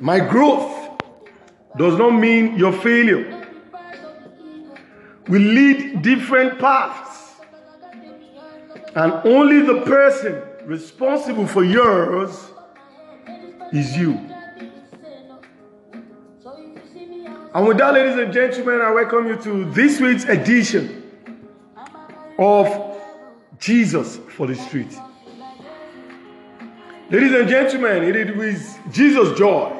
My growth does not mean your failure. We lead different paths, and only the person responsible for yours is you. And with that, ladies and gentlemen, I welcome you to this week's edition of Jesus for the Street. Ladies and gentlemen, it is Jesus' joy,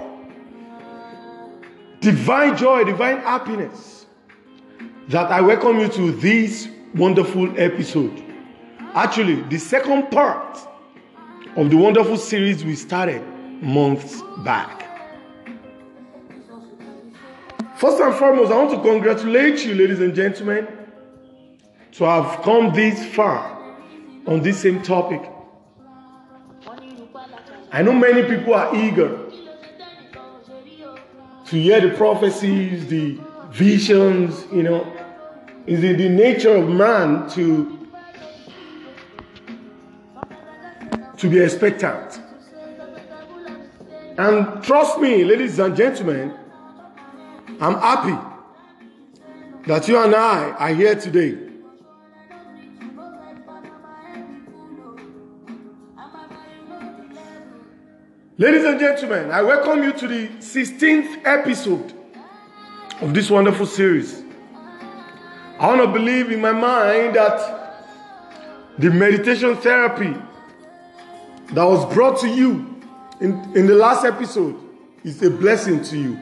divine joy, divine happiness, that I welcome you to this wonderful episode. Actually, the second part of the wonderful series we started months back. First and foremost, I want to congratulate you, ladies and gentlemen, to have come this far on this same topic. I know many people are eager to hear the prophecies, the visions, you know. Is it the nature of man to to be expectant? And trust me, ladies and gentlemen, I'm happy that you and I are here today. Ladies and gentlemen, I welcome you to the 16th episode of this wonderful series. I want to believe in my mind that the meditation therapy that was brought to you in, in the last episode is a blessing to you.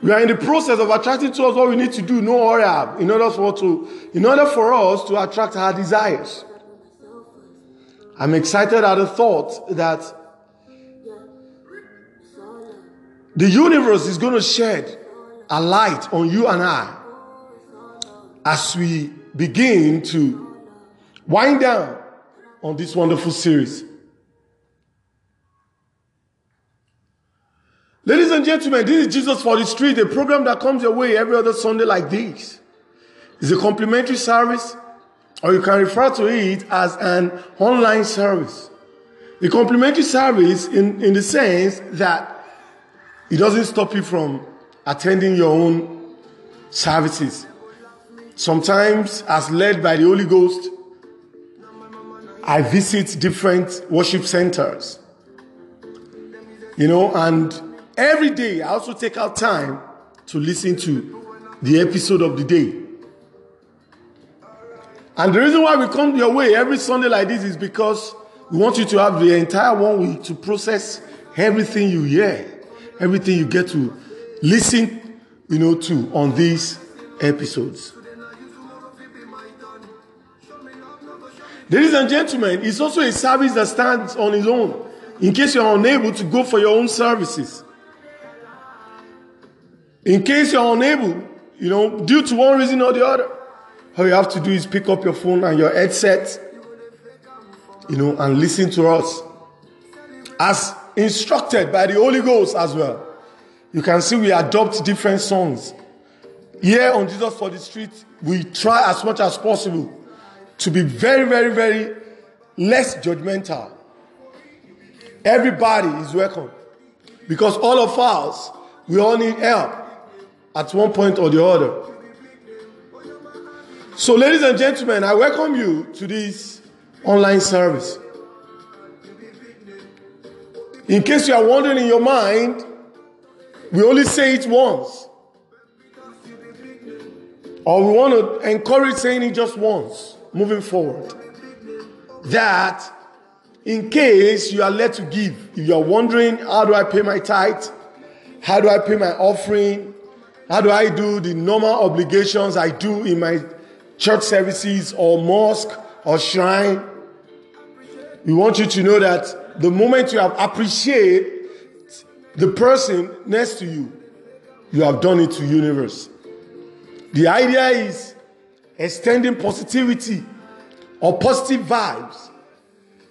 We are in the process of attracting to us what we need to do, no hurry in order for to, in order for us to attract our desires. I'm excited at the thought that the universe is going to shed a light on you and I as we begin to wind down on this wonderful series. Ladies and gentlemen, this is Jesus for the Street, a program that comes your way every other Sunday like this. It's a complimentary service or you can refer to it as an online service. The complimentary service, in, in the sense that it doesn't stop you from attending your own services. Sometimes, as led by the Holy Ghost, I visit different worship centers. You know, and every day I also take out time to listen to the episode of the day. And the reason why we come your way every Sunday like this is because we want you to have the entire one week to process everything you hear, everything you get to listen, you know, to on these episodes. Ladies and gentlemen, it's also a service that stands on its own in case you're unable to go for your own services. In case you're unable, you know, due to one reason or the other, all you have to do is pick up your phone and your headset, you know, and listen to us. As instructed by the Holy Ghost as well. You can see we adopt different songs. Here on Jesus for the Street, we try as much as possible to be very, very, very less judgmental. Everybody is welcome. Because all of us, we all need help at one point or the other. So, ladies and gentlemen, I welcome you to this online service. In case you are wondering in your mind, we only say it once. Or we want to encourage saying it just once, moving forward. That in case you are led to give, if you are wondering, how do I pay my tithe? How do I pay my offering? How do I do the normal obligations I do in my church services or mosque or shrine, we want you to know that the moment you have appreciate the person next to you, you have done it to universe. The idea is extending positivity or positive vibes.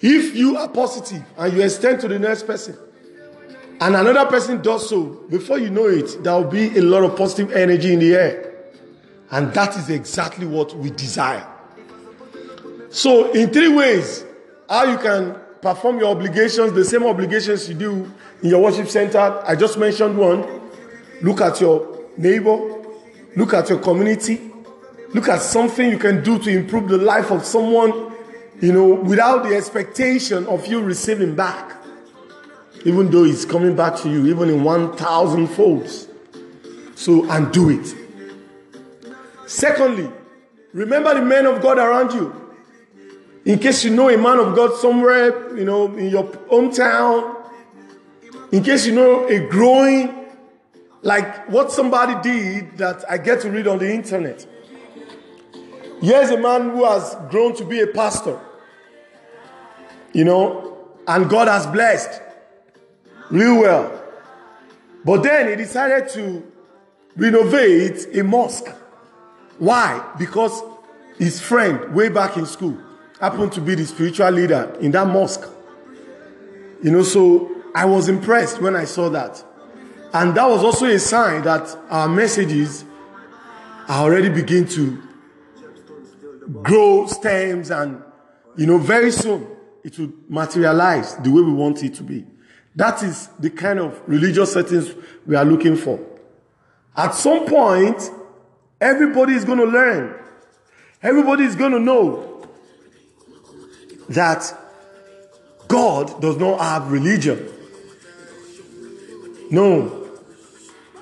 If you are positive and you extend to the next person, and another person does so, before you know it, there will be a lot of positive energy in the air. And that is exactly what we desire. So, in three ways, how you can perform your obligations, the same obligations you do in your worship center. I just mentioned one. Look at your neighbor, look at your community, look at something you can do to improve the life of someone, you know, without the expectation of you receiving back. Even though it's coming back to you, even in 1,000 folds. So, and do it. Secondly, remember the men of God around you. In case you know a man of God somewhere, you know, in your hometown, in case you know a growing, like what somebody did that I get to read on the internet. Here's a man who has grown to be a pastor, you know, and God has blessed real well. But then he decided to renovate a mosque. Why? Because his friend, way back in school, happened to be the spiritual leader in that mosque. You know, so I was impressed when I saw that. And that was also a sign that our messages are already beginning to grow stems and, you know, very soon it will materialize the way we want it to be. That is the kind of religious settings we are looking for. At some point, everybody is going to learn. Everybody is going to know that God does not have religion. No.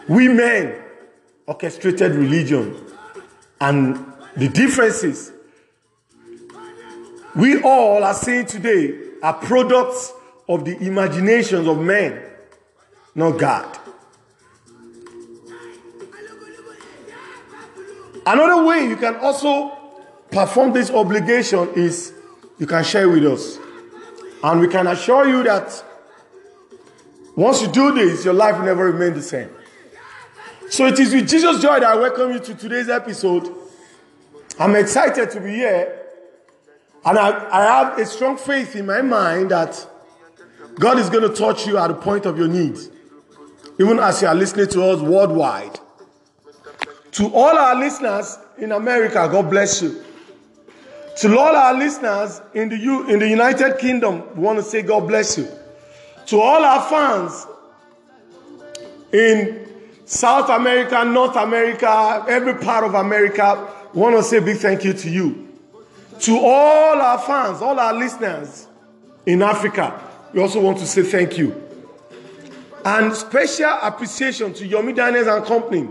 We men orchestrated religion. And the differences we all are seeing today are products of the imaginations of men, not God. Another way you can also perform this obligation is you can share with us. And we can assure you that once you do this, your life will never remain the same. So it is with Jesus' joy that I welcome you to today's episode. I'm excited to be here. And I, I have a strong faith in my mind that God is going to touch you at the point of your needs, even as you are listening to us worldwide. To all our listeners in America, God bless you. To all our listeners in the, U, in the United Kingdom, we want to say God bless you. To all our fans in South America, North America, every part of America, we want to say big thank you to you. To all our fans, all our listeners in Africa, we also want to say thank you. And special appreciation to Yomi Daniels and Company,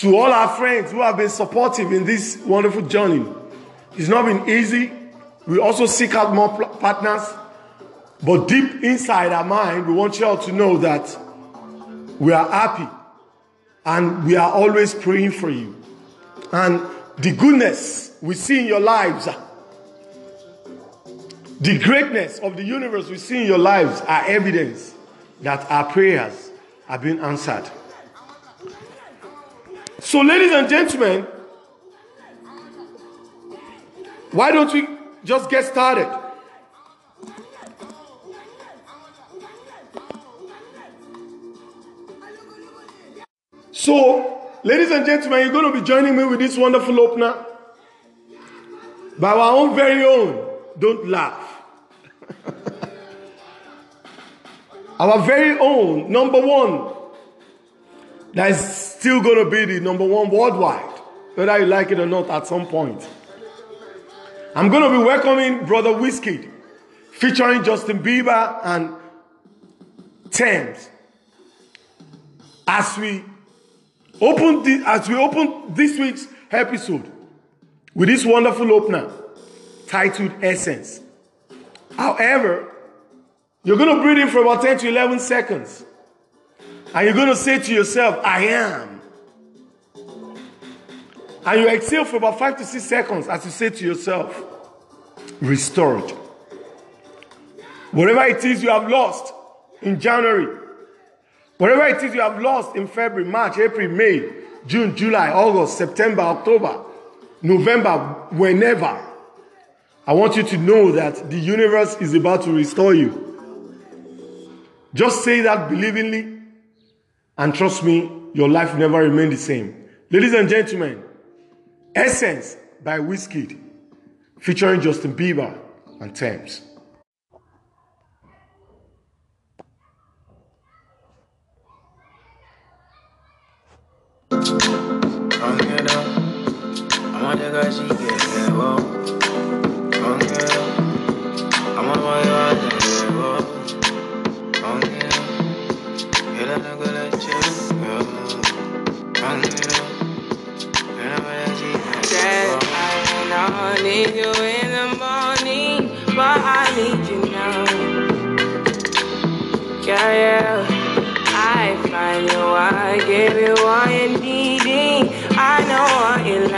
to all our friends who have been supportive in this wonderful journey. It's not been easy. We also seek out more partners. But deep inside our mind, we want you all to know that we are happy and we are always praying for you. And the goodness we see in your lives, the greatness of the universe we see in your lives are evidence that our prayers have been answered. So, ladies and gentlemen, why don't we just get started? So, ladies and gentlemen, you're going to be joining me with this wonderful opener by our own very own. Don't laugh. our very own number one that is still going to be the number one worldwide, whether you like it or not at some point. I'm going to be welcoming Brother Wizkid, featuring Justin Bieber and Tems. As we open the, as we open this week's episode with this wonderful opener titled Essence. However, you're going to breathe in for about 10 to 11 seconds. And you're going to say to yourself, I am. And you exhale for about 5 to 6 seconds as you say to yourself, restored. Whatever it is you have lost in January, whatever it is you have lost in February, March, April, May, June, July, August, September, October, November, whenever, I want you to know that the universe is about to restore you. Just say that believingly, and trust me, your life will never remain the same. Ladies and gentlemen, Essence by Wizkid, featuring Justin Bieber and Tems. I'm. I need you in the morning, but I need you now. Girl, yeah, I find you, I give you what you're needing. I know what you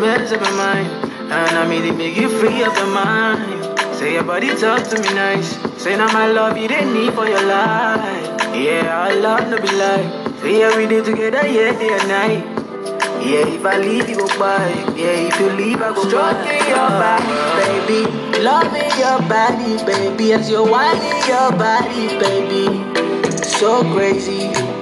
mess up my mind. And I made it make you free of the mind. Say your body talk to me nice. Say now my love you didn't need for your life. Yeah, I love no be like. Say every day together, yeah, day and night. Yeah, if I leave, you go by. Yeah, if you leave, I go Stroking your body, baby. Loving your body, baby. As you're whining your body, baby. So crazy.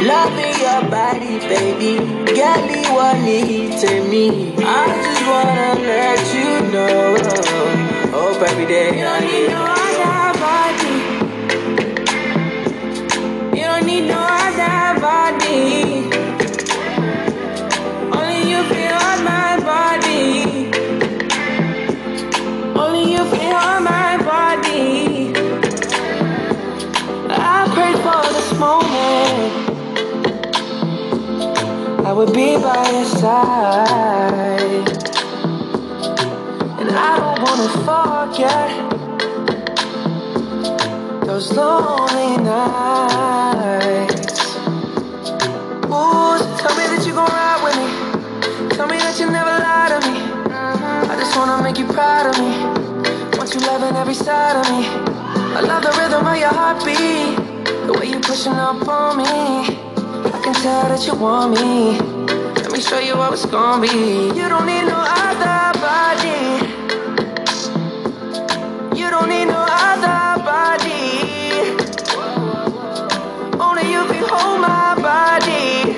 Loving your body, baby. Girl, you want to me. I just wanna let you know. Hope every day you don't need no other body. You don't need no other body. Only you feel on my body. Only you feel on my would be by your side. And I don't wanna forget those lonely nights. Ooh, tell me that you gon' ride with me. Tell me that you never lie to me. I just wanna make you proud of me. Want you loving every side of me. I love the rhythm of your heartbeat. The way you pushing up on me. Tell that you want me. Let me show you how it's gonna be. You don't need no other body. You don't need no other body. Only you can hold my body.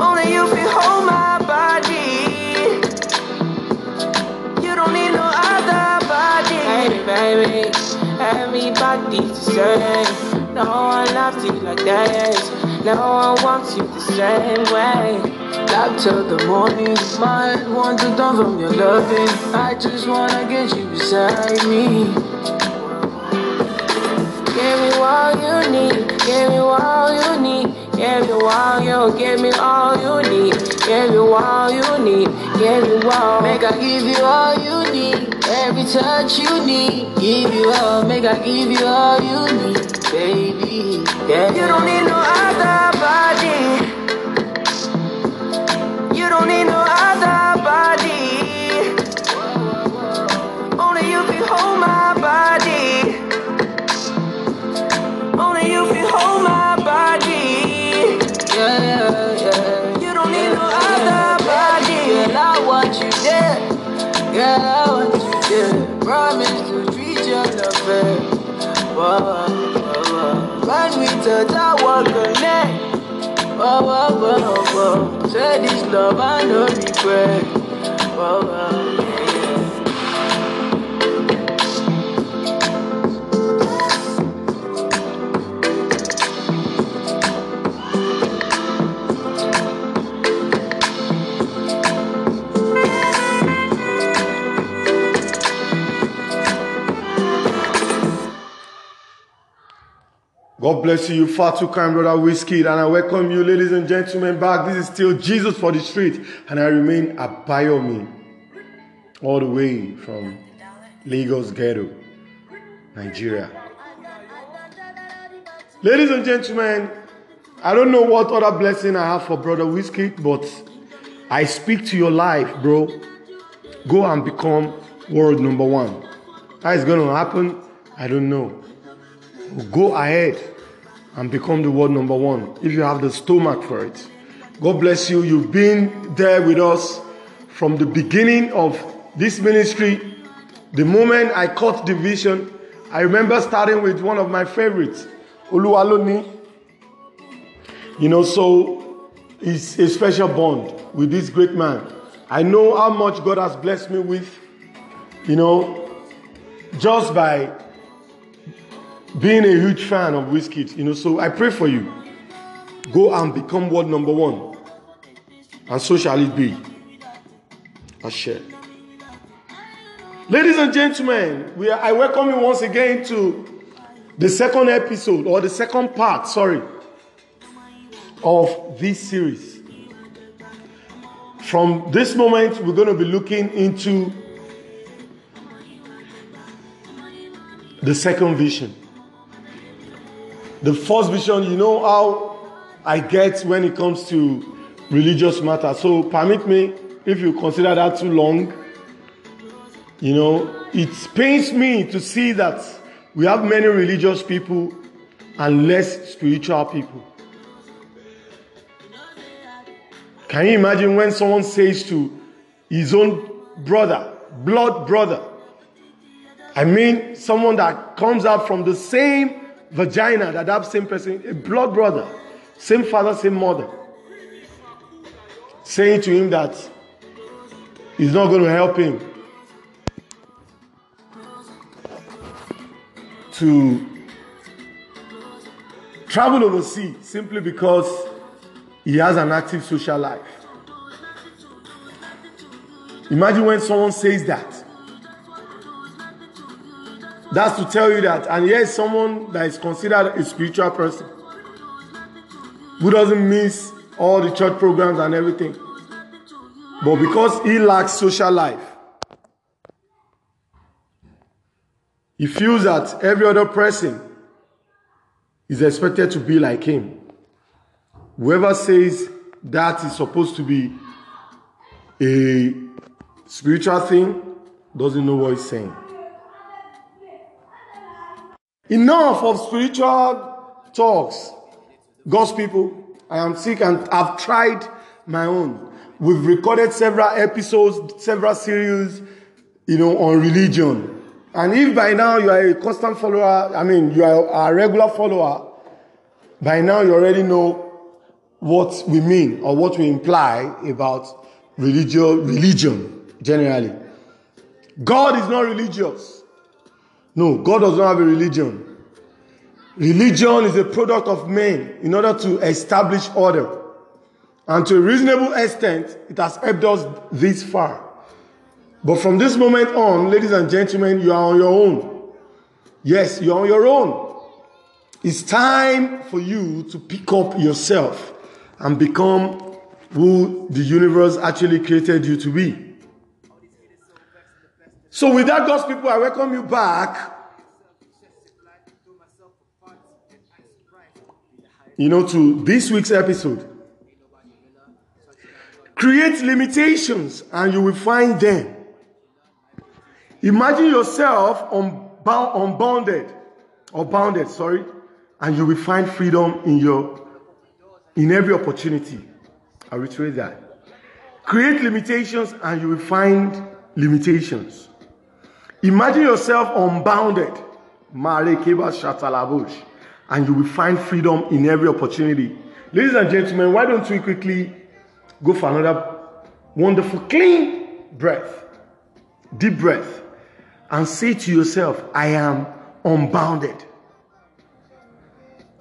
Only you can hold my body. You don't need no other body. Hey, baby, everybody's the same. No one loves you like this. No one wants you the same way. Love till the morning. My head wants to done from your loving. I just wanna get you beside me. Give me all you need. Give me all you need. Give me all you. Give me all you need. Give you all you need. Give you all. Make I give you all you need. Every touch you need. Give you all. Make I give you all you need baby. Yeah. You don't need no other body. You don't need no other body. Only you can hold my body. Only you can hold my body. Yeah, yeah, yeah. You don't need no other body. Girl, I want you there. Girl, I want you there. Promise to treat you love fair. Whoa. When we touch, I want connect. Whoa, whoa, whoa, whoa. Say this love, I no regret. Whoa, whoa. Bless you, you far too kind brother Wizkid, and I welcome you, ladies and gentlemen, back. This is still Jesus for the street, and I remain Abayomi, all the way from Lagos Ghetto, Nigeria. Ladies and gentlemen, I don't know what other blessing I have for brother Wizkid, but I speak to your life, bro. Go and become world number one. How is going to happen? I don't know. Go ahead and become the world number one if you have the stomach for it. God bless you. You've been there with us from the beginning of this ministry, the moment I caught the vision, I remember starting with one of my favorites, Uluwaloni. You know, so it's a special bond with this great man. I know how much God has blessed me with, you know, just by being a huge fan of Wizkid. You know, so I pray for you. Go and become world number one. And so shall it be. share. Ladies and gentlemen, we are, I welcome you once again to the second episode or the second part, sorry, of this series. From this moment, we're going to be looking into the second vision. The first vision, you know how I get when it comes to religious matters. So permit me, if you consider that too long, you know, it pains me to see that we have many religious people and less spiritual people. Can you imagine when someone says to his own brother, blood brother, I mean, someone that comes out from the same vagina that that same person, a blood brother, same father, same mother, saying to him that he's not going to help him to travel overseas simply because he has an active social life. Imagine when someone says that. That's to tell you that, and here's someone that is considered a spiritual person who doesn't miss all the church programs and everything. But because he lacks social life, He feels that every other person is expected to be like him. Whoever says that is supposed to be a spiritual thing doesn't know what he's saying. Enough of spiritual talks. God's people, I am sick and I've tried my own. We've recorded several episodes, several series, you know, on religion. And if by now you are a constant follower, I mean, you are a regular follower, by now you already know what we mean or what we imply about religion, religion generally. God is not religious. No, God does not have a religion. Religion is a product of men in order to establish order. And to a reasonable extent, it has helped us this far. But from this moment on, ladies and gentlemen, you are on your own. Yes, you're on your own. It's time for you to pick up yourself and become who the universe actually created you to be. So, with that, God's people, I welcome you back. You know, to this week's episode. Create limitations and you will find them. Imagine yourself unbounded or bounded, sorry, and you will find freedom in your in every opportunity. I reiterate that. Create limitations and you will find limitations. Imagine yourself unbounded, and you will find freedom in every opportunity. Ladies and gentlemen, why don't we quickly go for another wonderful clean breath, deep breath and say to yourself, I am unbounded.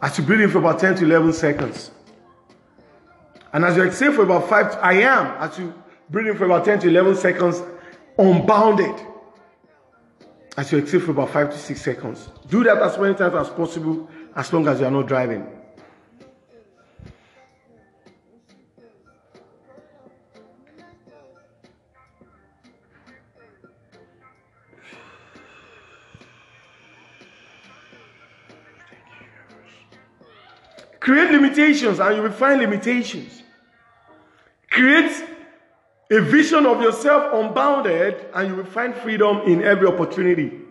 As you breathe in for about 10 to 11 seconds. And as you exhale for about 5, to, I am, as you breathe in for about 10 to 11 seconds, unbounded. As you exhale for about 5 to 6 seconds. Do that as many times as possible, as long as you are not driving. Create limitations and you will find limitations. Create a vision of yourself unbounded and you will find freedom in every opportunity.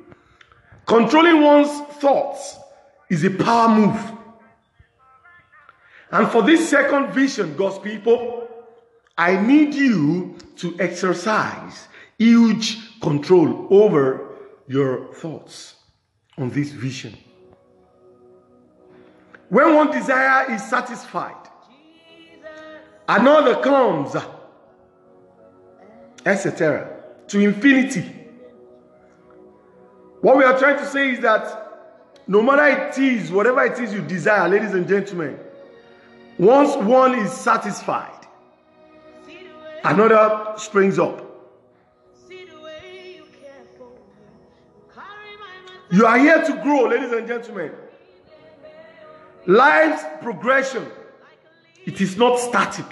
Controlling one's thoughts is a power move. And for this second vision, God's people, I need you to exercise huge control over your thoughts on this vision. When one desire is satisfied, another comes, etc., to infinity. What we are trying to say is that no matter it is, whatever it is you desire, ladies and gentlemen, once one is satisfied, another springs up. You are here to grow, ladies and gentlemen. Life's progression, it is not static.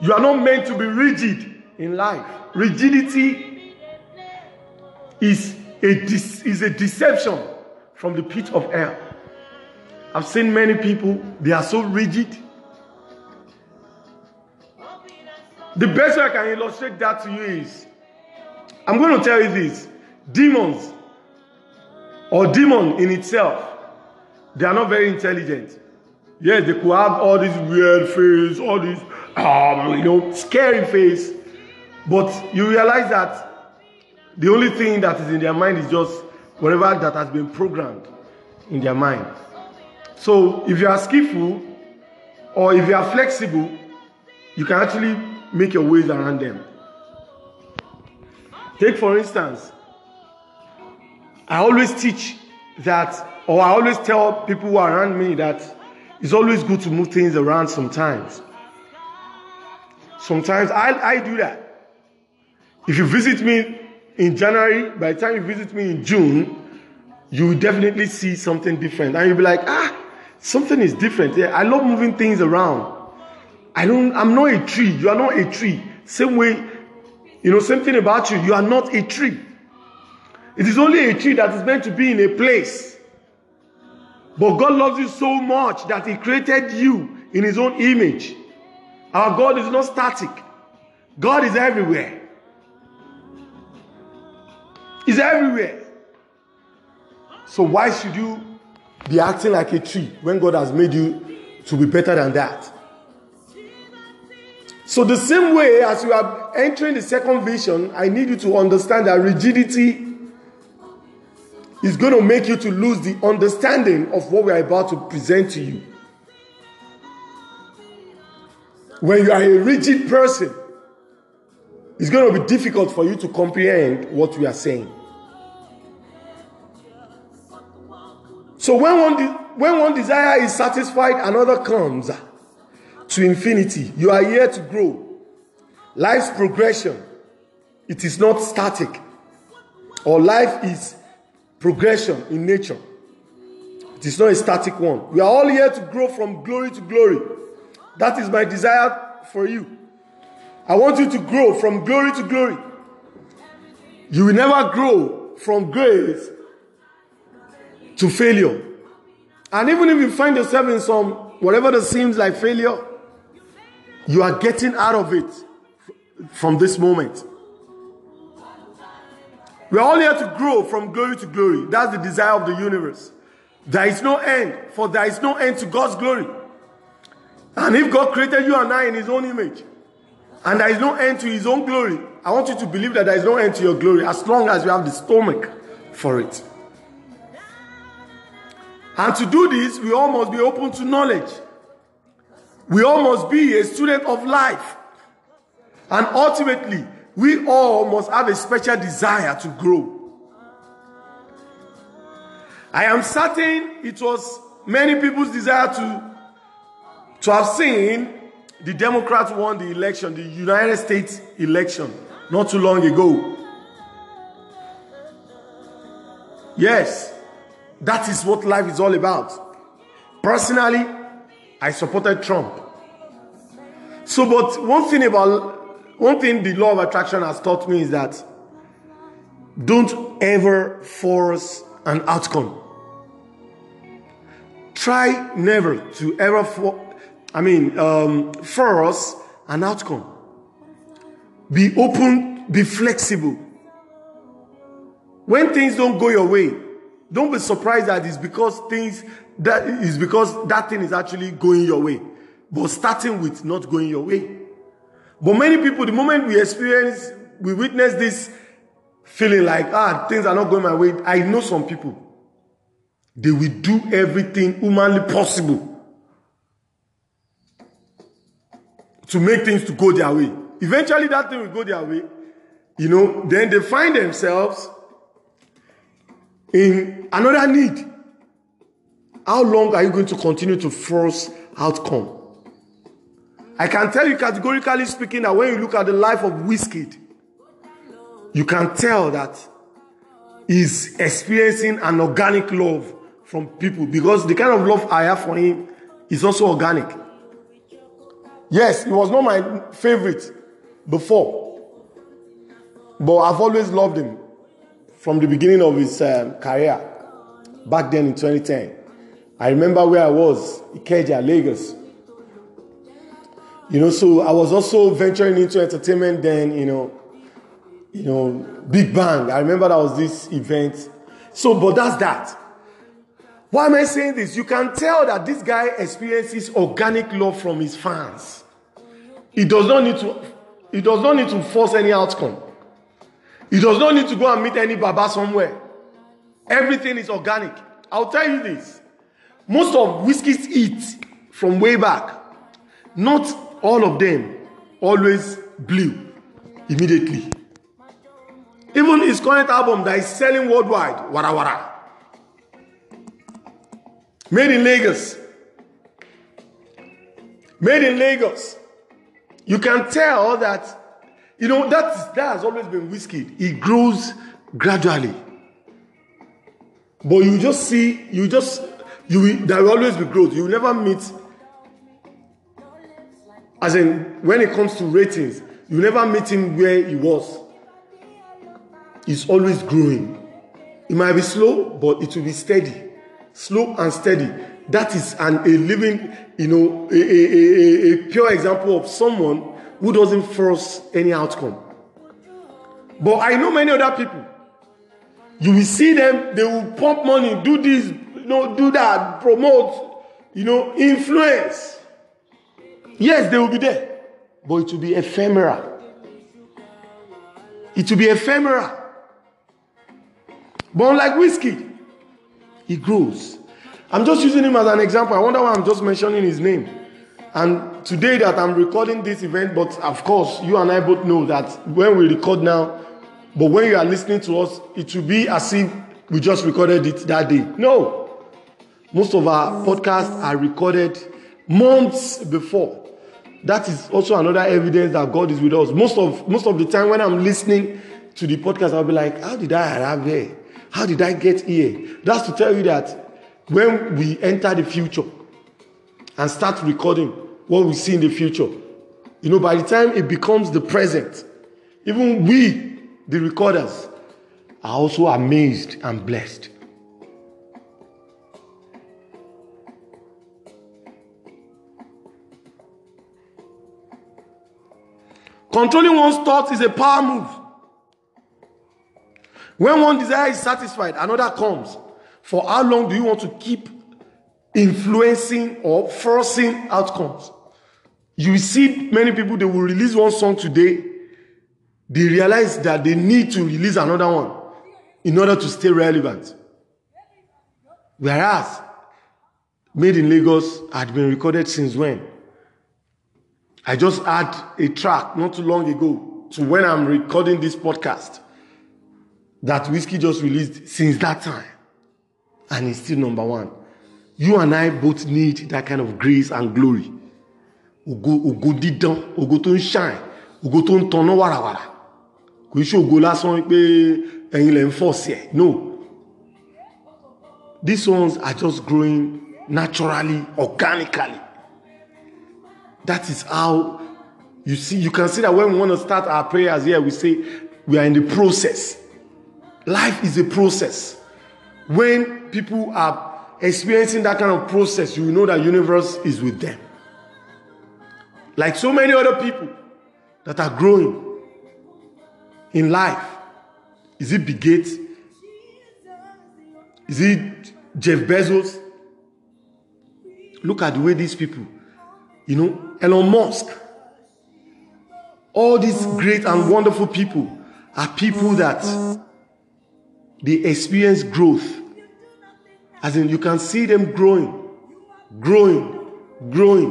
You are not meant to be rigid in life. Rigidity is a, is a deception from the pit of hell. I've seen many people, they are so rigid. The best way I can illustrate that to you is I'm going to tell you this demons or demon in itself, they are not very intelligent. Yes, they could have all these weird face, all this, um, you know, scary face. But you realize that the only thing that is in their mind is just whatever that has been programmed in their mind. So if you are skillful or if you are flexible, you can actually make your ways around them. Take for instance, I always teach that, or I always tell people who are around me that it's always good to move things around sometimes. Sometimes I, I do that. If you visit me in January, by the time you visit me in June, you will definitely see something different. And you'll be like, ah, something is different. Yeah, I love moving things around. I don't, I'm not a tree. You are not a tree. Same way, you know, same thing about you. You are not a tree. It is only a tree that is meant to be in a place. But God loves you so much that He created you in His own image. Our God is not static, God is everywhere. He's everywhere. So, why should you be acting like a tree when God has made you to be better than that? So, the same way as you are entering the second vision, I need you to understand that rigidity is going to make you to lose the understanding of what we are about to present to you. When you are a rigid person, it's going to be difficult for you to comprehend what we are saying. So when one, de- when one desire is satisfied, another comes to infinity. You are here to grow. Life's progression, it is not static. Or life is progression in nature. It is not a static one. We are all here to grow from glory to glory. That is my desire for you. I want you to grow from glory to glory. You will never grow from grace to failure. And even if you find yourself in some, whatever that seems like failure, you are getting out of it from this moment. We are all here to grow from glory to glory. That's the desire of the universe. There is no end, for there is no end to God's glory. And if God created you and I in His own image, and there is no end to His own glory, I want you to believe that there is no end to your glory as long as you have the stomach for it. And to do this, we all must be open to knowledge. We all must be a student of life. And ultimately, we all must have a special desire to grow. I am certain it was many people's desire to, to have seen the Democrats won the election, the United States election, not too long ago. Yes, that is what life is all about. Personally, I supported Trump. So, but one thing about one thing the law of attraction has taught me is that don't ever force an outcome. Try never to ever, for, I mean, um, us, an outcome. Be open, be flexible. When things don't go your way, don't be surprised that it's because things that is because that thing is actually going your way, but starting with not going your way. But many people, the moment we experience we witness this feeling like ah things are not going my way. I know some people. They will do everything humanly possible to make things to go their way. Eventually, that thing will go their way. You know, then they find themselves in another need. How long are you going to continue to force outcome? I can tell you categorically speaking that when you look at the life of Wizkid, you can tell that he's experiencing an organic love from people because the kind of love I have for him is also organic. Yes, he was not my favorite before, but I've always loved him from the beginning of his um, career back then in 2010. I remember where I was, Ikeja, Lagos. You know, so I was also venturing into entertainment then, you know, you know, Big Bang. I remember that was this event. So, but that's that. Why am I saying this? You can tell that this guy experiences organic love from his fans. He does not need to, he does not need to force any outcome. He does not need to go and meet any Baba somewhere. Everything is organic. I'll tell you this. Most of Whiskey's hits from way back, not all of them always blew immediately. Even his current album that is selling worldwide, Wara Wara, made in Lagos. Made in Lagos. You can tell that, you know, that, that has always been whiskey. It grows gradually. But you just see, you just, you there will always be growth. You will never meet, as in, when it comes to ratings, you never meet him where he was. He's always growing. It might be slow, but it will be steady. Slow and steady. That is an, a living, you know, a, a, a, a pure example of someone who doesn't force any outcome. But I know many other people. You will see them, they will pump money, do this, you know, do that, promote, you know, influence. Yes, they will be there, but it will be ephemeral. It will be ephemeral. But unlike Wizkid, he grows. I'm just using him as an example. I wonder why I'm just mentioning his name. And today that I'm recording this event, but of course, you and I both know that when we record now, but when you are listening to us, it will be as if we just recorded it that day. No. Most of our podcasts are recorded months before. That is also another evidence that God is with us. Most of most of the time when I'm listening to the podcast, I'll be like, how did I arrive here? How did I get here? That's to tell you that when we enter the future and start recording what we see in the future, you know, by the time it becomes the present, even we, the recorders, are also amazed and blessed. Controlling one's thoughts is a power move. When one desire is satisfied, another comes. For how long do you want to keep influencing or forcing outcomes? You see many people, they will release one song today. They realize that they need to release another one in order to stay relevant. Whereas, Made in Lagos had been recorded since when? I just had a track not too long ago to when I'm recording this podcast that Whiskey just released since that time. And it's still number one. You and I both need that kind of grace and glory. Ògo ògo dídán, ògo tó ń shine, ògo tó ń tanná wàràwàrà. Kò ṣe ògo lásán pé ẹ̀yin lẹ̀ ń sí ẹ̀. No. These ones are just growing naturally, organically. That is how you see, you can see that when we want to start our prayers here, we say we are in the process. Life is a process. When people are experiencing that kind of process, you know that universe is with them. Like so many other people that are growing in life. Is it Bill Gates? Is it Jeff Bezos? Look at the way these people, you know, Elon Musk, All these great and wonderful people are people that they experience growth. As in, you can see them growing, growing, growing,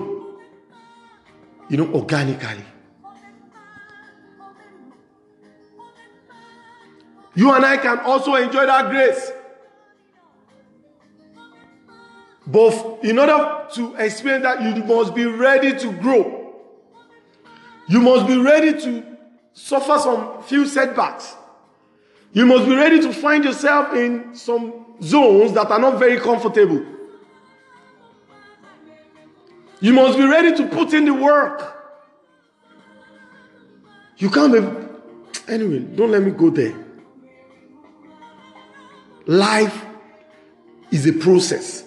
you know, organically. You and I can also enjoy that grace. But in order to experience that, you must be ready to grow. You must be ready to suffer some few setbacks. You must be ready to find yourself in some zones that are not very comfortable. You must be ready to put in the work. You can't be. Anyway, don't let me go there. Life is a process.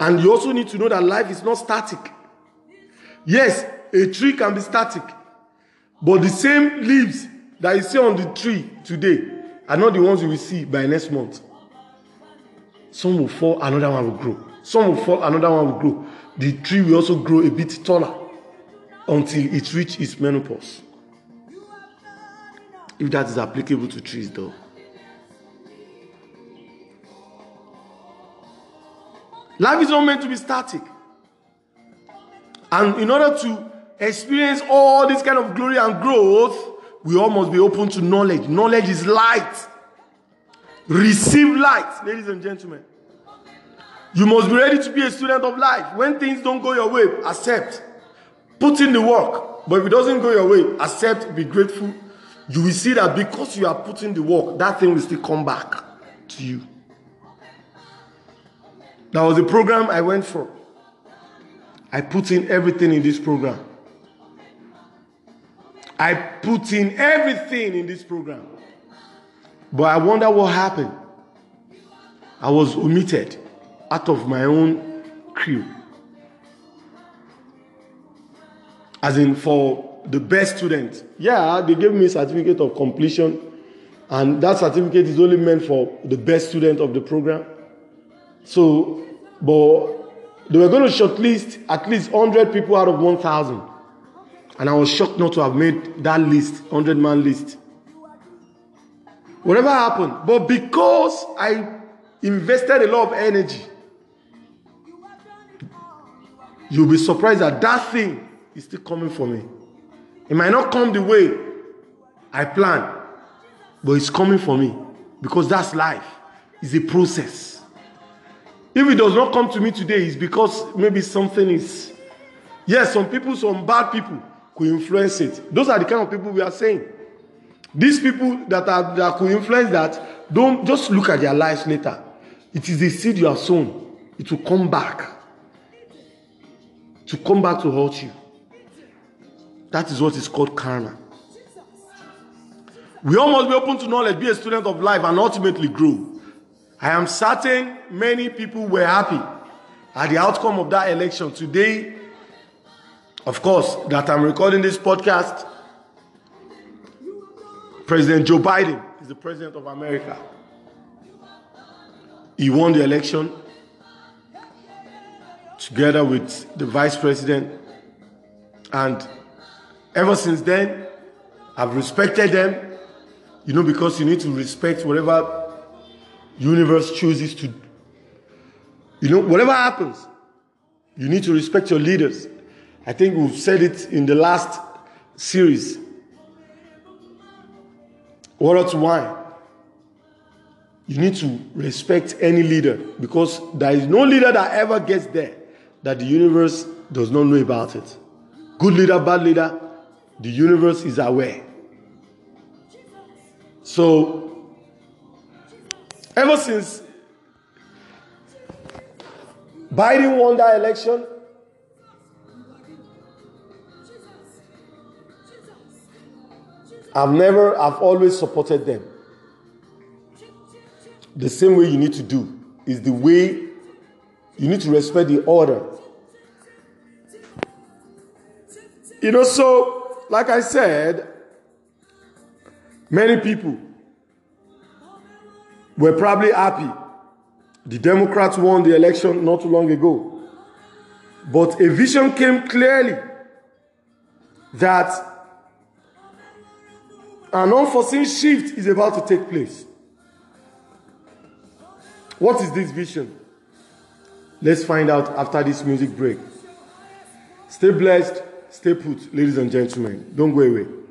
And you also need to know that life is not static. Yes, a tree can be static, but the same leaves that you see on the tree today are not the ones you will see by next month. Some will fall, another one will grow. Some will fall, another one will grow. The tree will also grow a bit taller until it reaches its menopause. If that is applicable to trees, though. Life is not meant to be static. And in order to experience all this kind of glory and growth, we all must be open to knowledge. Knowledge is light. Receive light, ladies and gentlemen. You must be ready to be a student of life. When things don't go your way, accept. Put in the work. But if it doesn't go your way, accept, be grateful. You will see that because you are putting the work, that thing will still come back to you. That was the program I went for. I put in everything in this program. I put in everything in this program. But I wonder what happened. I was omitted out of my own crew. As in, for the best student. Yeah, they gave me a certificate of completion, and that certificate is only meant for the best student of the program. So, but they were going to shortlist at least 100 people out of 1,000. And I was shocked not to have made that list, 100 man list. Whatever happened. But because I invested a lot of energy, you'll be surprised that that thing is still coming for me. It might not come the way I planned, but it's coming for me because that's life. It's a process. If it does not come to me today, it's because maybe something is. Yes, some people, some bad people could influence it. Those are the kind of people we are saying. These people that are that could influence that, don't just look at their lives later. It is the seed you have sown. It will come back. To come back to hurt you. That is what is called karma. We all must be open to knowledge, be a student of life, and ultimately grow. I am certain many people were happy at the outcome of that election. Today, of course, that I'm recording this podcast, President Joe Biden is the president of America. He won the election together with the vice president. And ever since then, I've respected them, you know, because you need to respect whatever universe chooses to you know whatever happens you need to respect your leaders i think we've said it in the last series. Water to wine you need to respect any leader because there is no leader that ever gets there that the universe does not know about it. Good leader bad leader the universe is aware. So Ever since Biden won that election, I've never, I've always supported them. The same way you need to do is the way you need to respect the order. You know, so, like I said, many people were probably happy. The Democrats won the election not too long ago. But a vision came clearly that An unforeseen shift is about to take place. What is this vision? Let's find out after this music break. Stay blessed, stay put, ladies and gentlemen. Don't go away.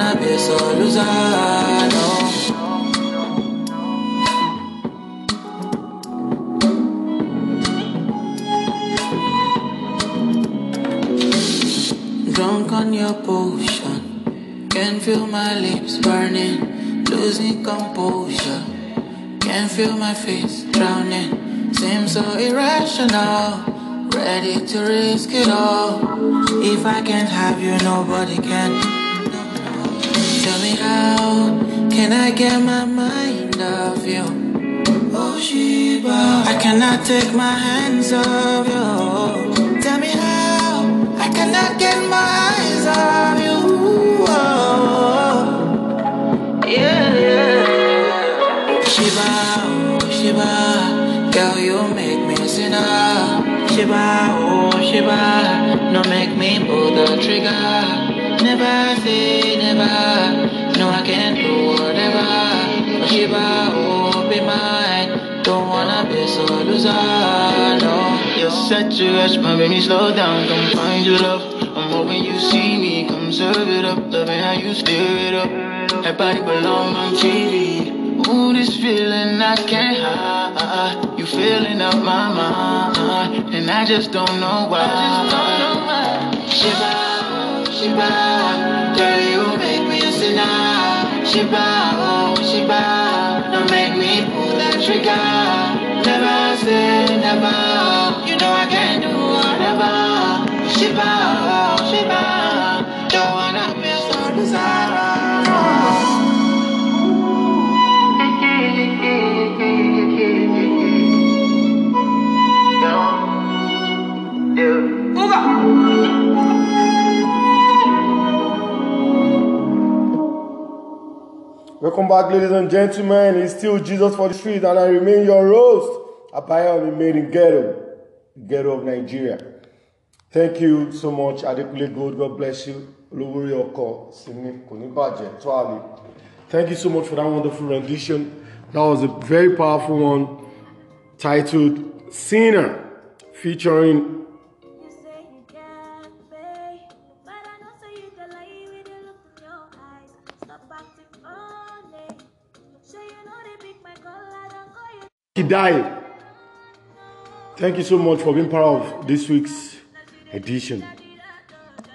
Mine. Don't wanna be so loser, no. Drunk on your potion, can feel my lips burning, losing composure. Can feel my face drowning, seems so irrational. Ready to risk it all. If I can't have you, nobody can. Tell me how can I get my mind off you? Oh Shiba, I cannot take my hands off you. Tell me how I cannot get my eyes off you. Oh, yeah, yeah. Shiba, oh Shiba, girl you make me sinner. Ah. Shiba, oh Shiba, no make me pull the trigger. Never say never, I can do whatever. Shiba, be mine, don't wanna be so loser, no. You're set to rush, my baby, slow down, come find your love. I'm hoping you see me, come serve it up, loving how you stir it up. That body belong on TV. Ooh, this feeling I can't hide. You feeling up my mind, and I just don't know why. Shiba, oh, Shiba, girl, you make me a sinner. Shiba, oh, Shiba, don't make me pull that trigger. Never say never. You know I can do whatever. Shiba, oh, Shiba, Welcome back, ladies and gentlemen. It's still Jesus for the street, and I remain your host, Abayo made in Ghetto, Ghetto of Nigeria. Thank you so much, Adekule Gold. God bless you. Olówórí ọkọ Simi bàjẹ́ Twali. Thank you so much for that wonderful rendition. That was a very powerful one titled Sinner, featuring He died. Thank you so much for being part of this week's edition.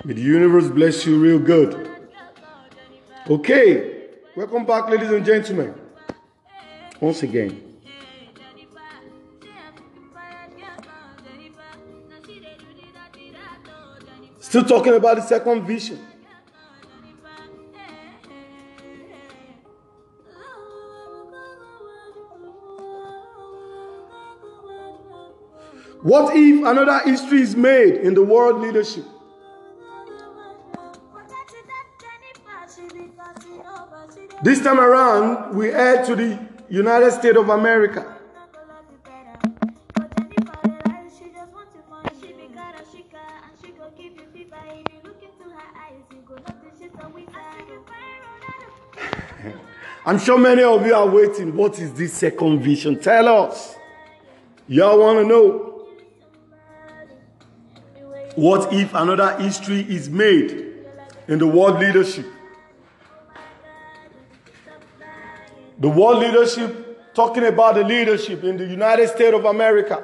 May the universe bless you real good. Okay, welcome back, ladies and gentlemen. Once again, still talking about the second vision. What if another history is made in the world leadership? This time around, we head to the United States of America. I'm sure many of you are waiting. What is this second vision? Tell us. Y'all want to know. What if another history is made in the world leadership? The world leadership, talking about the leadership in the United States of America.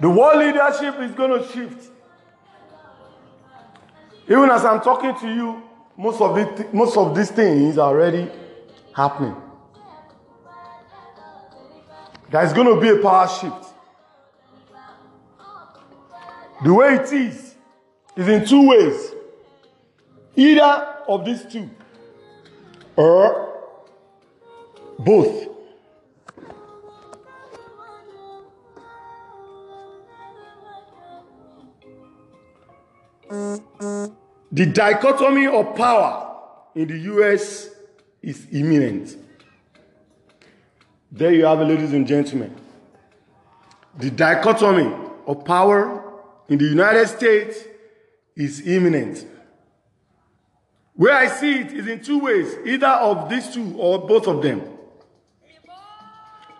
The world leadership is going to shift. Even as I'm talking to you, most of, it, most of these things are already happening. There's going to be a power shift. The way it is, is in two ways. Either of these two, or both. The dichotomy of power in the US is imminent. There you have it, ladies and gentlemen. The dichotomy of power in the United States is imminent. Where I see it is in two ways either of these two or both of them.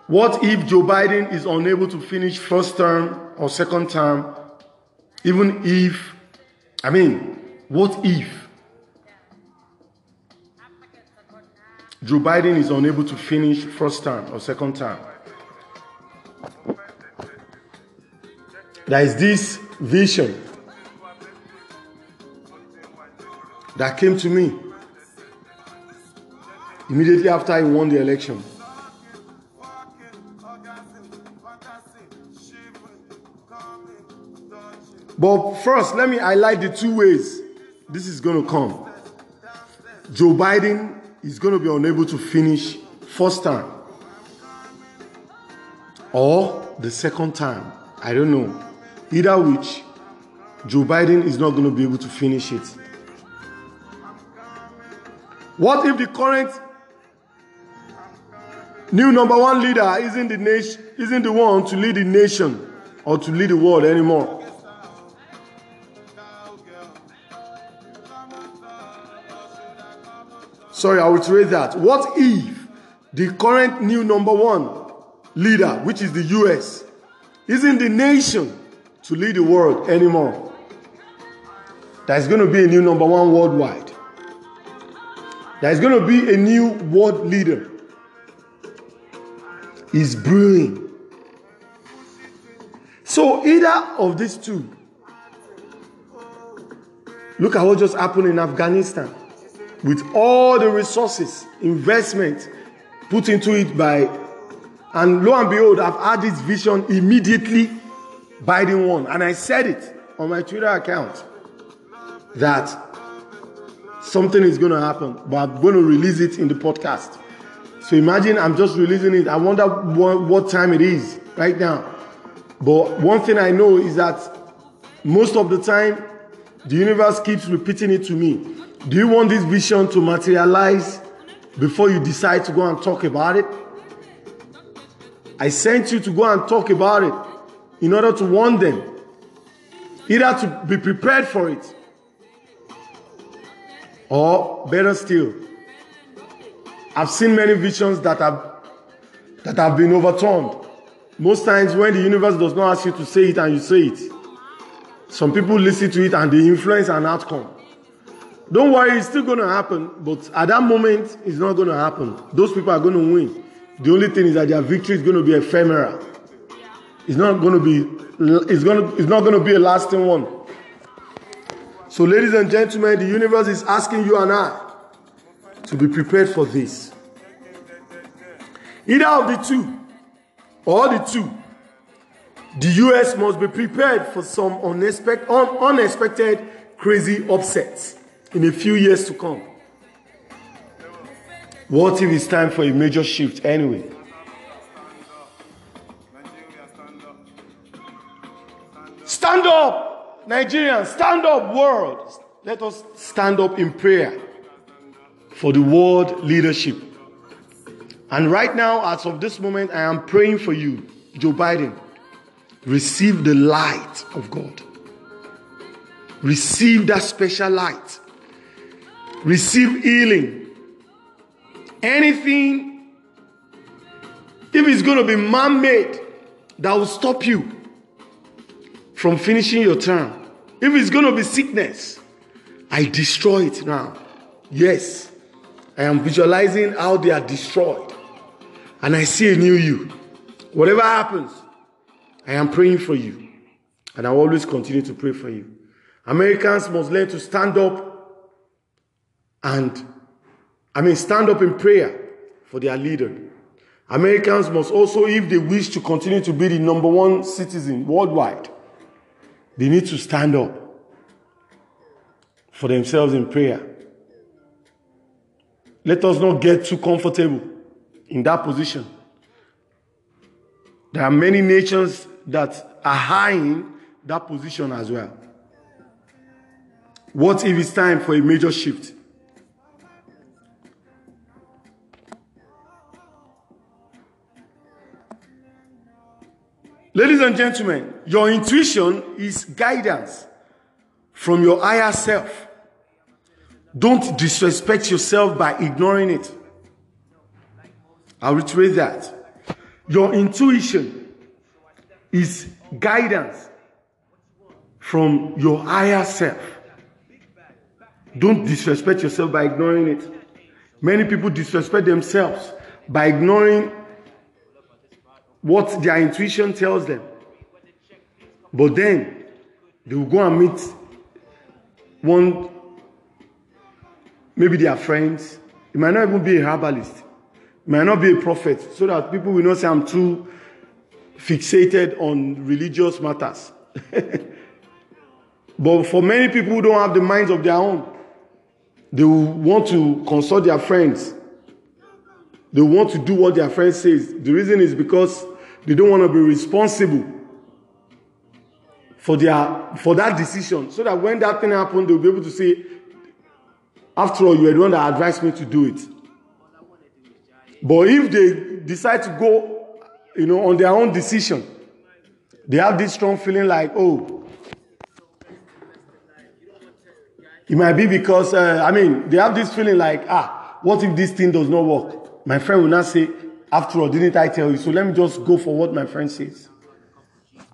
What if Joe Biden is unable to finish first term or second term, even if, I mean, what if Joe Biden is unable to finish first term or second term? There is this vision that came to me immediately after I won the election. But first, let me highlight the two ways this is going to come. Joe Biden is going to be unable to finish first time or the second time. I don't know. Either which, Joe Biden is not going to be able to finish it. What if the current new number one leader isn't the nation, isn't the one to lead the nation or to lead the world anymore? Sorry, I will read that. What if the current new number one leader, which is the US, isn't the nation to lead the world anymore? There's going to be a new number one worldwide. There's going to be a new world leader. Is brewing. So either of these two. Look at what just happened in Afghanistan with all the resources, investment put into it by, and lo and behold, I've had this vision immediately Biden one. And I said it on my Twitter account that something is going to happen, but I'm going to release it in the podcast. So imagine I'm just releasing it. I wonder what, what time it is right now. But one thing I know is that most of the time, the universe keeps repeating it to me. Do you want this vision to materialize before you decide to go and talk about it? I sent you to go and talk about it in order to warn them, either to be prepared for it, or better still, I've seen many visions that have that have been overturned. Most times, when the universe does not ask you to say it and you say it, some people listen to it and they influence an outcome. Don't worry, it's still going to happen, but at that moment, it's not going to happen. Those people are going to win. The only thing is that their victory is going to be ephemeral. It's not going to be. It's going to. It's not going to be a lasting one. So, ladies and gentlemen, the universe is asking you and I to be prepared for this. Either of the two, or the two, the US must be prepared for some unexpected, unexpected crazy upsets in a few years to come. What if it's time for a major shift anyway? Stand up, Nigerians, stand up, world. Let us stand up in prayer for the world leadership. And right now, as of this moment, I am praying for you, Joe Biden. Receive the light of God. Receive that special light. Receive healing. Anything, if it's going to be man made, that will stop you from finishing your term. If it's going to be sickness, I destroy it now. Yes, I am visualizing how they are destroyed. And I see a new you. Whatever happens, I am praying for you. And I always continue to pray for you. Americans must learn to stand up and, I mean, stand up in prayer for their leader. Americans must also, if they wish to continue to be the number one citizen worldwide, they need to stand up for themselves in prayer. Let us not get too comfortable in that position. There are many nations that are eyeing that position as well. What if it's time for a major shift? Ladies and gentlemen, your intuition is guidance from your higher self. Don't disrespect yourself by ignoring it. I'll reiterate that. Your intuition is guidance from your higher self. Don't disrespect yourself by ignoring it. Many people disrespect themselves by ignoring what their intuition tells them. But then they will go and meet one, maybe their friends. It might not even be a herbalist, it might not be a prophet, so that people will not say I'm too fixated on religious matters. but for many people who don't have the minds of their own, they will want to consult their friends. They want to do what their friend says. The reason is because they don't want to be responsible for their for that decision. So that when that thing happens, they'll be able to say, after all, you were the one that advised me to do it. But if they decide to go, you know, on their own decision, they have this strong feeling like, oh, it might be because, uh, I mean, they have this feeling like, ah, what if this thing does not work? My friend will not say, after all, didn't I tell you? So let me just go for what my friend says.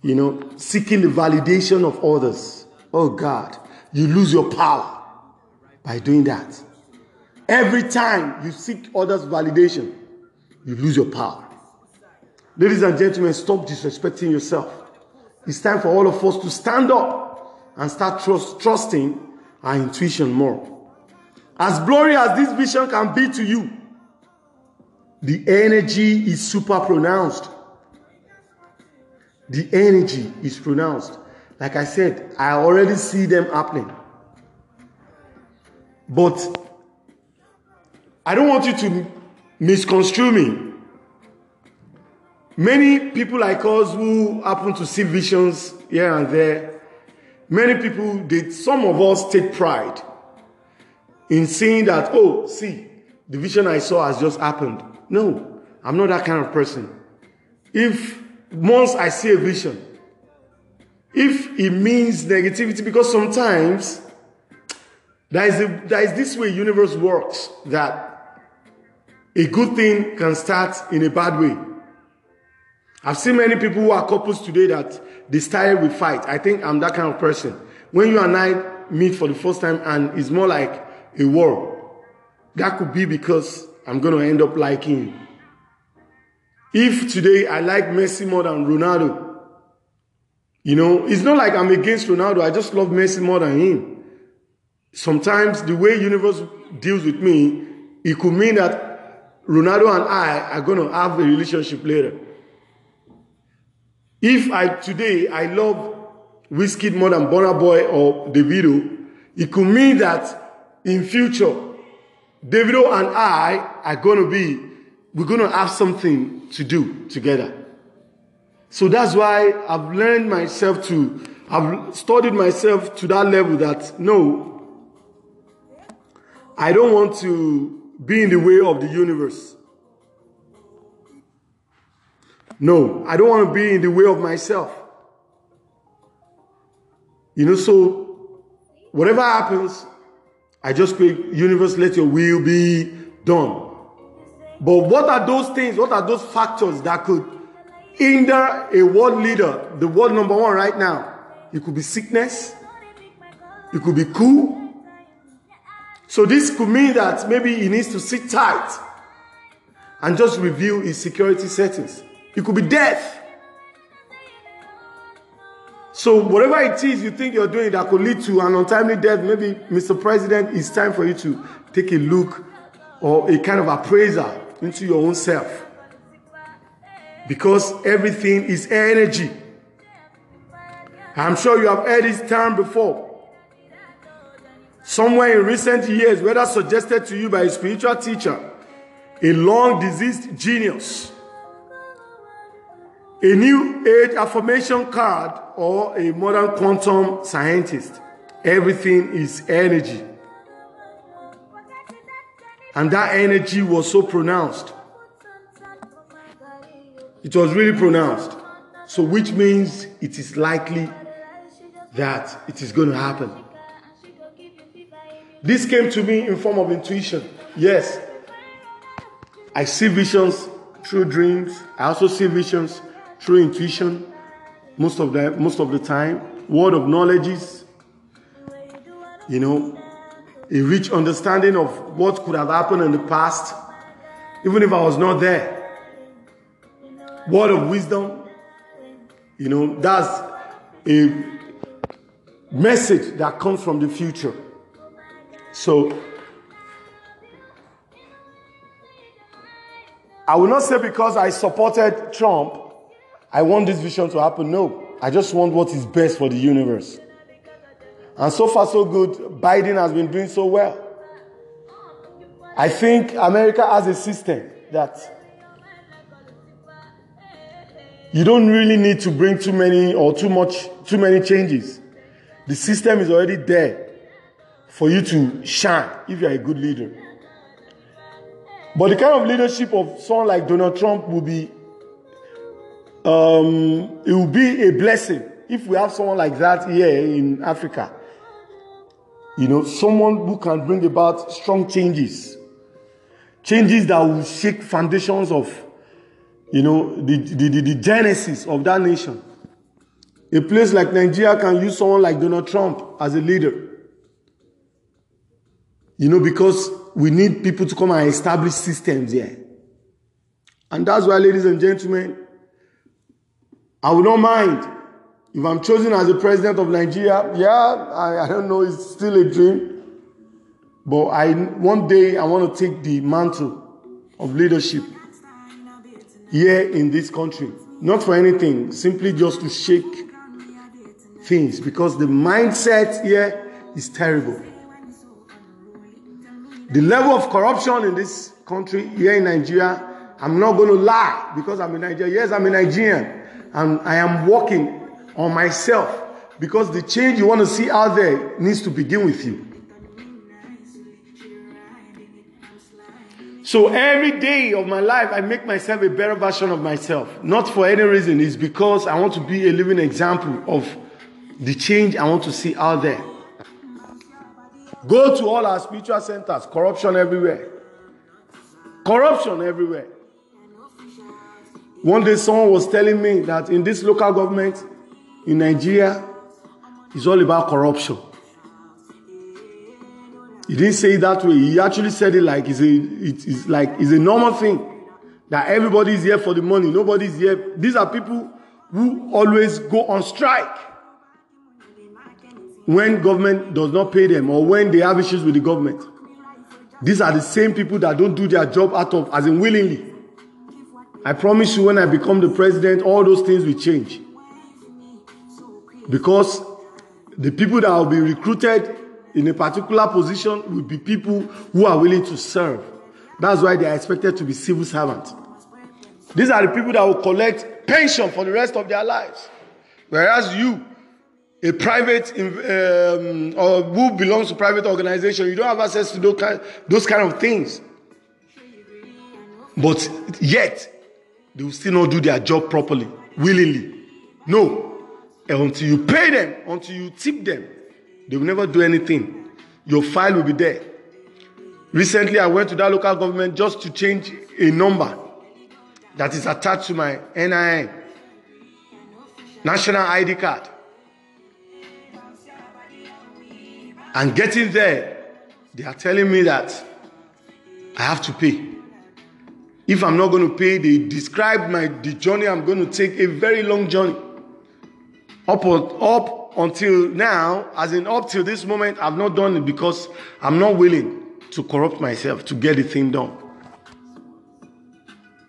You know, seeking the validation of others. Oh God, you lose your power by doing that. Every time you seek others' validation, you lose your power. Ladies and gentlemen, stop disrespecting yourself. It's time for all of us to stand up and start trust, trusting our intuition more. As blurry as this vision can be to you, the energy is super pronounced. The energy is pronounced. Like I said, I already see them happening. But I don't want you to misconstrue me. Many people like us who happen to see visions here and there, many people, they, some of us take pride in seeing that, oh, see, the vision I saw has just happened. No, I'm not that kind of person. If once I see a vision, if it means negativity, because sometimes there is, there is this way universe works that a good thing can start in a bad way. I've seen many people who are couples today that they started with fight. I think I'm that kind of person. When you and I meet for the first time and it's more like a war, that could be because I'm going to end up liking. If today I like Messi more than Ronaldo, you know, it's not like I'm against Ronaldo. I just love Messi more than him. Sometimes the way universe deals with me, it could mean that Ronaldo and I are going to have a relationship later. If I today I love Wizkid more than Burna Boy or Davido, it could mean that in future, Davido and I are going to be, we're going to have something to do together. So that's why I've learned myself to, I've studied myself to that level that no, I don't want to be in the way of the universe. No, I don't want to be in the way of myself. You know, so whatever happens, I just pray, universe, let your will be done. But what are those things? What are those factors that could hinder a world leader? The world number one right now. It could be sickness. It could be coup. So this could mean that maybe he needs to sit tight and just review his security settings. It could be death. So whatever it is you think you're doing that could lead to an untimely death, maybe Mr. President, it's time for you to take a look or a kind of appraiser into your own self. Because everything is energy. I'm sure you have heard this term before. Somewhere in recent years, whether suggested to you by a spiritual teacher, a long deceased genius, a new age affirmation card, or a modern quantum scientist, everything is energy. And that energy was so pronounced. It was really pronounced. So, which means it is likely that it is going to happen. This came to me in form of intuition. Yes, I see visions through dreams. I also see visions through intuition. Most of the most of the time, word of knowledges. You know, a rich understanding of what could have happened in the past, even if I was not there. Word of wisdom. You know, that's a message that comes from the future. So, I will not say because I supported Trump, I want this vision to happen. No, I just want what is best for the universe. And so far, so good. Biden has been doing so well. I think America has a system that you don't really need to bring too many or too much, too many changes. The system is already there for you to shine if you are a good leader. But the kind of leadership of someone like Donald Trump will be, um, it will be a blessing if we have someone like that here in Africa. You know, someone who can bring about strong changes, changes that will shake foundations of, you know, the, the, the, the genesis of that nation. A place like Nigeria can use someone like Donald Trump as a leader. You know, because we need people to come and establish systems here. And that's why, ladies and gentlemen, I would not mind if I'm chosen as the president of Nigeria. Yeah, I, I don't know, it's still a dream. But I one day I want to take the mantle of leadership here in this country. Not for anything, simply just to shake things because the mindset here is terrible. The level of corruption in this country, here in Nigeria, I'm not going to lie because I'm in Nigeria. Yes, I'm a Nigerian. And I am working on myself because the change you want to see out there needs to begin with you. So every day of my life, I make myself a better version of myself. Not for any reason, it's because I want to be a living example of the change I want to see out there. Go to all our spiritual centers, corruption everywhere. Corruption everywhere. One day, someone was telling me that in this local government in Nigeria, it's all about corruption. He didn't say it that way. He actually said it like it's a, it's like it's a normal thing that everybody is here for the money. Nobody is here. These are people who always go on strike when government does not pay them or when they have issues with the government. These are the same people that don't do their job out of as in willingly. I promise you, when I become the president, all those things will change. Because the people that will be recruited in a particular position will be people who are willing to serve. That's why they are expected to be civil servants. These are the people that will collect pension for the rest of their lives. Whereas you, a private um, or who belongs to private organization, you don't have access to those kind, those kind of things. But yet, they will still not do their job properly, willingly. No, until you pay them, until you tip them, They will never do anything. Your file will be there. Recently, I went to that local government just to change a number that is attached to my NIN, national ID card. And getting there, they are telling me that I have to pay. If I'm not going to pay, they describe my the journey I'm going to take a very long journey. Up, up until now, as in up till this moment, I've not done it because I'm not willing to corrupt myself to get the thing done.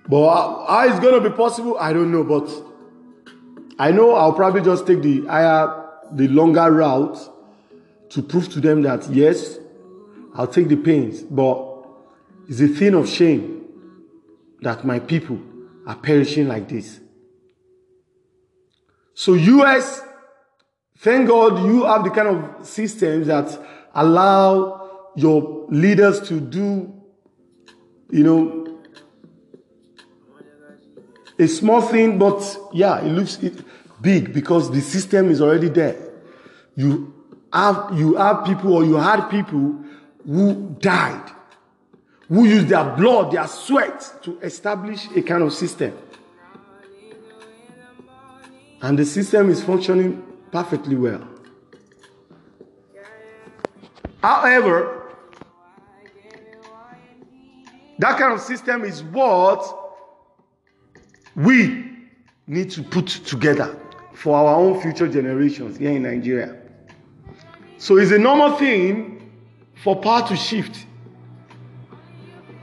But how it's going to be possible, I don't know. But I know I'll probably just take the higher, the longer route to prove to them that yes, I'll take the pains. But it's a thing of shame that my people are perishing like this. So, US, thank God you have the kind of systems that allow your leaders to do, you know, a small thing, but yeah, it looks big because the system is already there. You have you have people or you had people who died, who use their blood, their sweat to establish a kind of system. And the system is functioning perfectly well. However, that kind of system is what we need to put together for our own future generations here in Nigeria. So it's a normal thing for power to shift.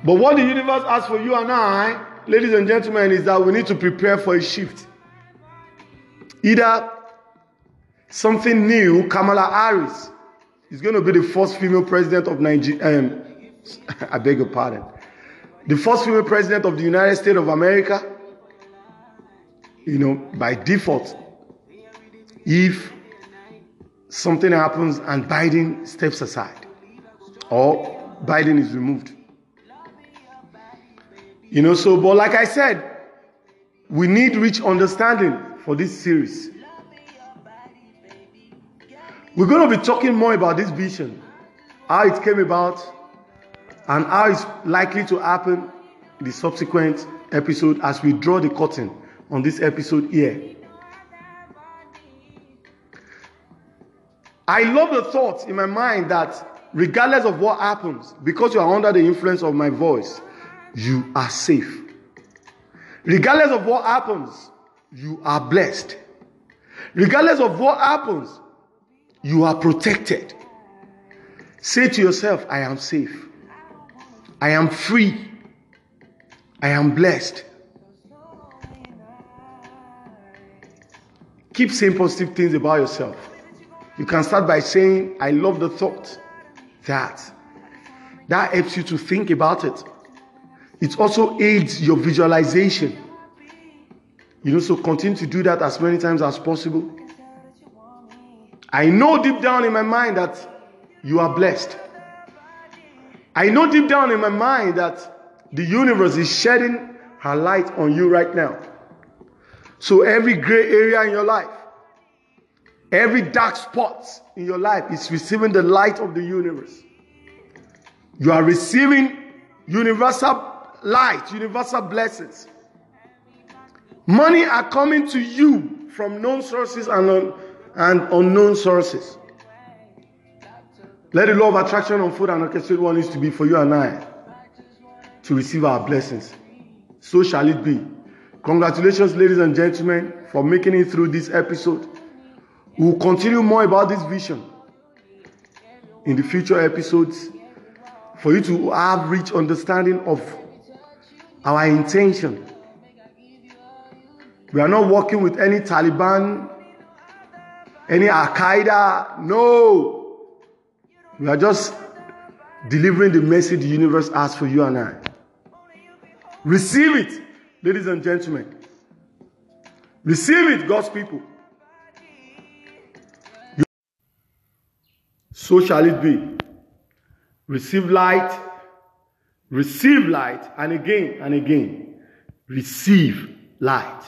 But what the universe asks for you and I, ladies and gentlemen, is that we need to prepare for a shift. Either something new, Kamala Harris is going to be the first female president of Nigeria. Um, I beg your pardon. The first female president of the United States of America you know, by default, if something happens and Biden steps aside or Biden is removed. You know, so, but like I said, we need rich understanding for this series. We're going to be talking more about this vision, how it came about, and how it's likely to happen in the subsequent episode as we draw the curtain on this episode here. I love the thought in my mind that regardless of what happens, because you are under the influence of my voice, you are safe. Regardless of what happens, you are blessed. Regardless of what happens, you are protected. Say to yourself, I am safe. I am free. I am blessed. Keep saying positive things about yourself. You can start by saying, I love the thought that. That helps you to think about it. It also aids your visualization. You know, so continue to do that as many times as possible. I know deep down in my mind that you are blessed. I know deep down in my mind that the universe is shedding her light on you right now. So every gray area in your life, every dark spot in your life is receiving the light of the universe. You are receiving universal light, universal blessings. Money are coming to you from known sources and, un- and unknown sources. Let the law of attraction on food and orchestrate one is to be for you and I to receive our blessings. So shall it be. Congratulations, ladies and gentlemen, for making it through this episode. We will continue more about this vision in the future episodes for you to have rich understanding of our intention. We are not working with any Taliban, any Al Qaeda. No. We are just delivering the message the universe has for you and I. Receive it ladies and gentlemen. Receive it, God's people. So shall it be. Receive light, receive light, and again and again, receive light.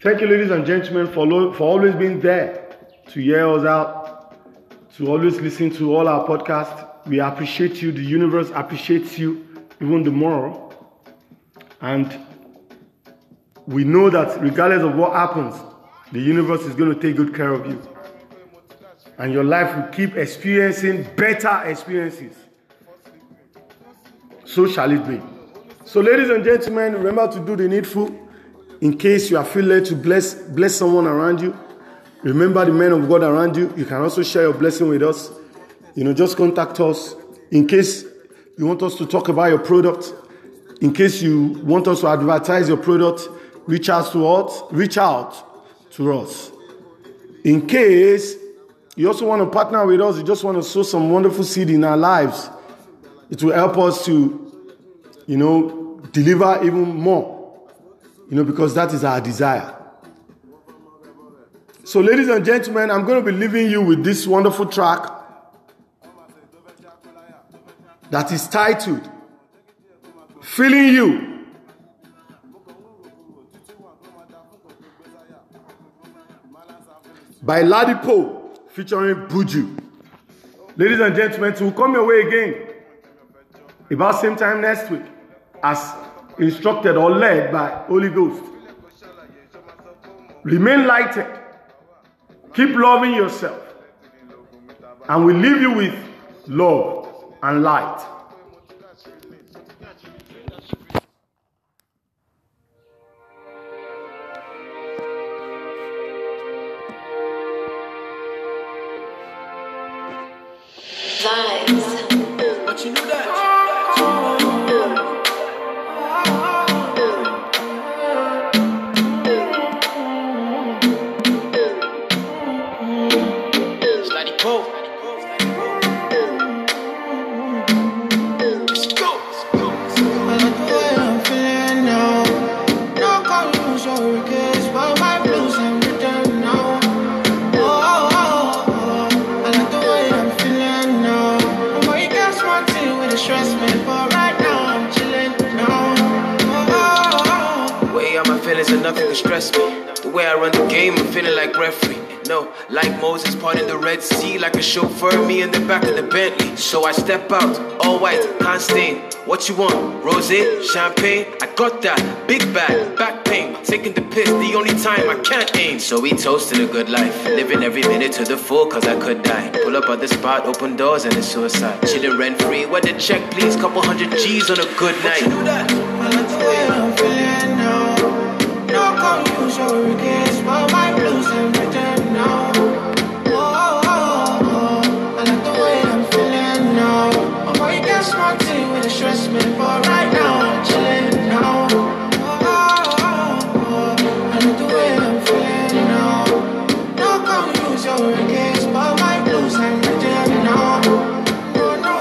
Thank you, ladies and gentlemen, for, lo- for always being there to hear us out, to always listen to all our podcasts. We appreciate you. The universe appreciates you even the more. And we know that regardless of what happens, the universe is going to take good care of you. And your life will keep experiencing better experiences. So shall it be. So, ladies and gentlemen, remember to do the needful in case you are feeling led to bless bless someone around you. Remember the men of God around you. You can also share your blessing with us. You know, just contact us in case you want us to talk about your product. In case you want us to advertise your product, reach out to us. Reach out to us. In case you also want to partner with us, you just want to sow some wonderful seed in our lives. It will help us to, you know, deliver even more. You know, because that is our desire. So, ladies and gentlemen, I'm going to be leaving you with this wonderful track that is titled Feeling You. By Ladipoe featuring Buju. Ladies and gentlemen, we'll come your way again about same time next week as instructed or led by Holy Ghost. Remain lighted. Keep loving yourself. And we leave you with love and light. Stain. What you want? Rose, champagne? I got that. Big bag, back pain. Taking the piss, the only time I can't aim. So we toasted a good life. Living every minute to the full, cause I could die. Pull up at the spot, open doors, and it's suicide. Chilling rent free, where the check, please? Couple hundred G's on a good night. You do that? I like the way I'm feeling now. No regrets, but my blues stress, man. But right now I'm chilling now. Oh, oh, oh. I like the way I'm feeling now. No colors or regrets, but my blues have written now. Oh, no.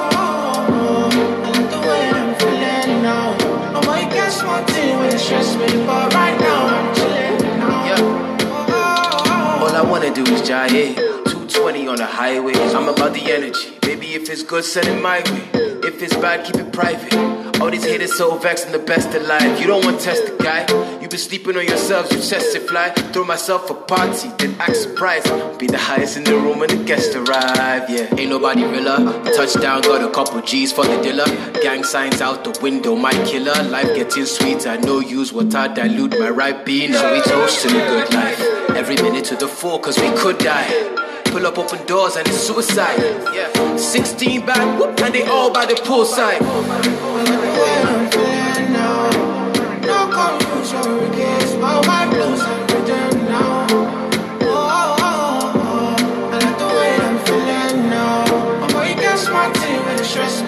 I like the way I'm feeling now. I'm going against my team with stress, man. But right now I'm chilling now. Yeah. Oh. All I wanna do is jive. 220 on the highway. I'm about the energy. Baby, if it's good, send it my way. If it's bad, keep it private. All these haters so vexed, I'm the best alive. You don't want to test the guy. You been sleeping on yourselves, you test it fly. Throw myself a party, then act surprised. Be the highest in the room when the guests arrive. Yeah, ain't nobody realer. Touchdown, got a couple G's for the dealer. Gang signs out the window, my killer. Life getting sweet, I know use what I dilute my right being. So we toast to the good life. Every minute to the full, cause we could die. Pull up open doors and it's suicide. Yeah, 16 back, and they all by the poolside. Stress,